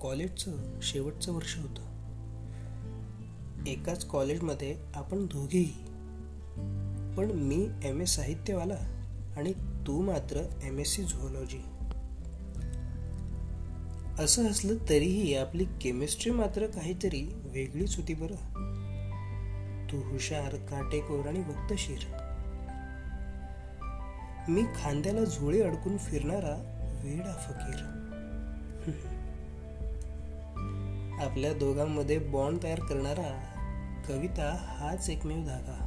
कॉलेजचं शेवटचं वर्ष होतं. एकाच कॉलेजमध्ये आपण दोघेही. पण मी एम ए साहित्यवाला आणि तू मात्र एम एस सी झुओलॉजी असं असलं तरीही आपली केमिस्ट्री मात्र काहीतरी वेगळीच होती बरं. तू हुशार काटेकोर आणि वक्तशीर. मी खांद्याला झोळे अडकून फिरणारा वेडा फकीर. आपल्या दोघांमध्ये बॉन्ड तयार करणारा कविता हाच एकमेव धागा.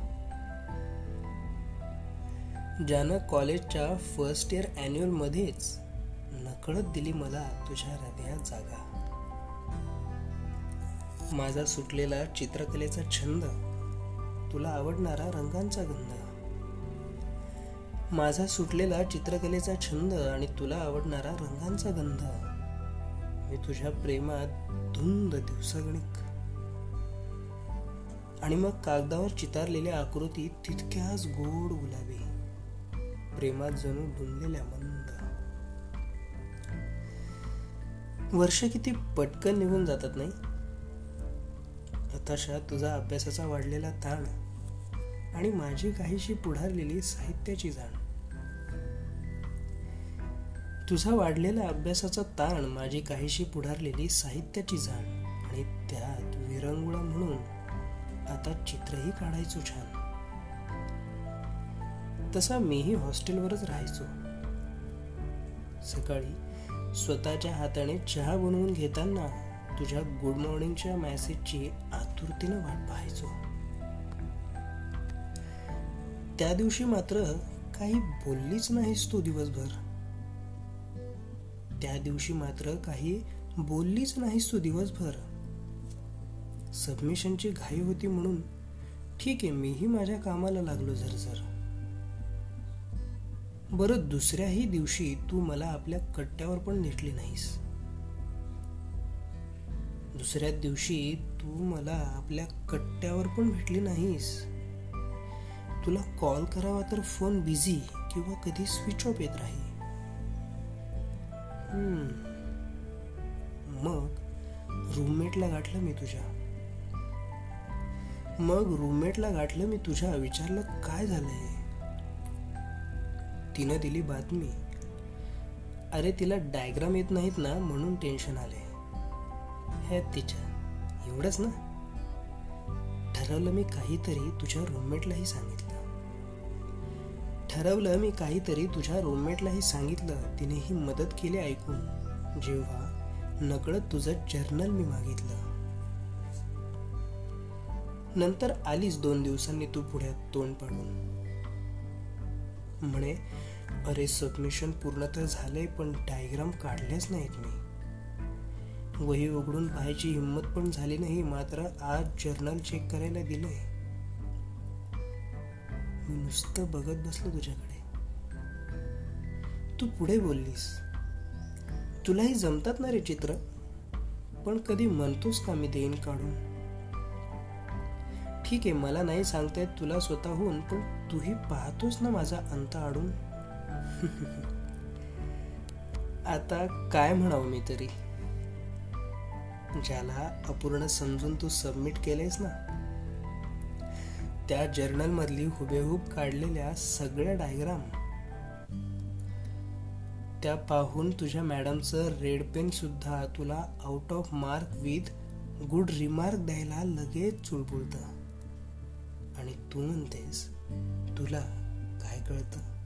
ज्यानं कॉलेजच्या फर्स्ट इयर अॅन्युअल मध्येच नकळत दिली मला तुझ्या हृदयात जागा. माझा सुटलेला चित्रकलेचा छंद तुला आवडणारा रंगांचा गंध माझा सुटलेला चित्रकलेचा छंद आणि तुला आवडणारा रंगांचा गंध. मी तुझ्या प्रेमात धुंद दिवसागणिक. आणि मग कागदावर चितारलेल्या आकृती तितक्याच गोड गुलाबी. प्रेमात जणू डुंबलेल्या मंद. वर्ष किती पटकन निघून जातात नाही? हताशा तुझा अभ्यासाचा वाढलेला ताण आणि माझी काहीशी पुढारलेली साहित्याची जाण. तुझा वाढलेला अभ्यासाचा ताण माझी काहीशी पुढारलेली साहित्याची जाण आणि त्यात विरंगुळा म्हणून आता चित्रही काढायचो छान. तसा मीही हॉस्टेलवरच राहायचो. सकाळी स्वतःच्या हाताने चहा बनवून घेताना तुझ्या गुड मॉर्निंगच्या मॅसेजची आतुरतेनं वाट पाहायचो. त्या दिवशी मात्र काही बोललीच नाहीस तू दिवसभर. त्या दिवशी मात्र काही बोललीच नाहीस तू दिवसभर. सबमिशनची घाई होती म्हणून ठीक आहे मीही माझ्या कामाला लागलो झरझर बरं दुसऱ्याही दिवशी तू मला आपल्या कट्ट्यावर पण नेटली नाहीस. दुसऱ्या दिवशी तू मला आपल्या कट्ट्यावर पण भेटली नाहीस. तुला कॉल करावा तर फोन बिझी किंवा कधी स्विच ऑफ येत राही मग रूममेटला गाठलं मी तुझ्या. मग रूममेटला गाठलं मी तुझ्या विचारलं काय झालंय? तिनं दिली बातमी. अरे तिला डायग्राम येत नाहीत ना म्हणून टेन्शन आले हे तिच्या. एवढंच ना? ठरवलं मी काहीतरी तुझ्या रूममेटलाही सांगितलं. ठरवलं मी काहीतरी तुझ्या रूममेटलाही सांगितलं. तिनेही मदत केली ऐकून. जेव्हा नकळत तुझं जर्नल मी मागितलं. नंतर आलीच दोन दिवसांनी तू पुढ्यात तोंड पाडून. म्हणे अरे सबमिशन पूर्ण तर झालंय पण डायग्राम काढलेच नाहीत मी. वही उघडून पाहायची हिंमत पण झाली नाही मात्र आज जर्नल चेक करायला दिलंय. मी नुसतं बघत बसलो तुझ्याकडे. तू पुढे बोललीस. तुलाही जमतात ना रे चित्र? पण कधी म्हणतोस का मी देईन काढून? ठीक आहे मला नाही सांगतायत तुला स्वतःहून पण तूही पाहतोस ना माझा अंत आडून. आता काय म्हणावं मी तरी? ज्याला अपूर्ण समजून तू सबमिट केलेस ना त्या जर्नलमधली हुबेहूब काढलेल्या सगळ्या डायग्राम त्या पाहून तुझ्या मॅडमचं रेड पेन सुद्धा तुला out of mark with good remark द्यायला लगेच चुळबुळत. आणि तू म्हणतेस तुला काय कळतं?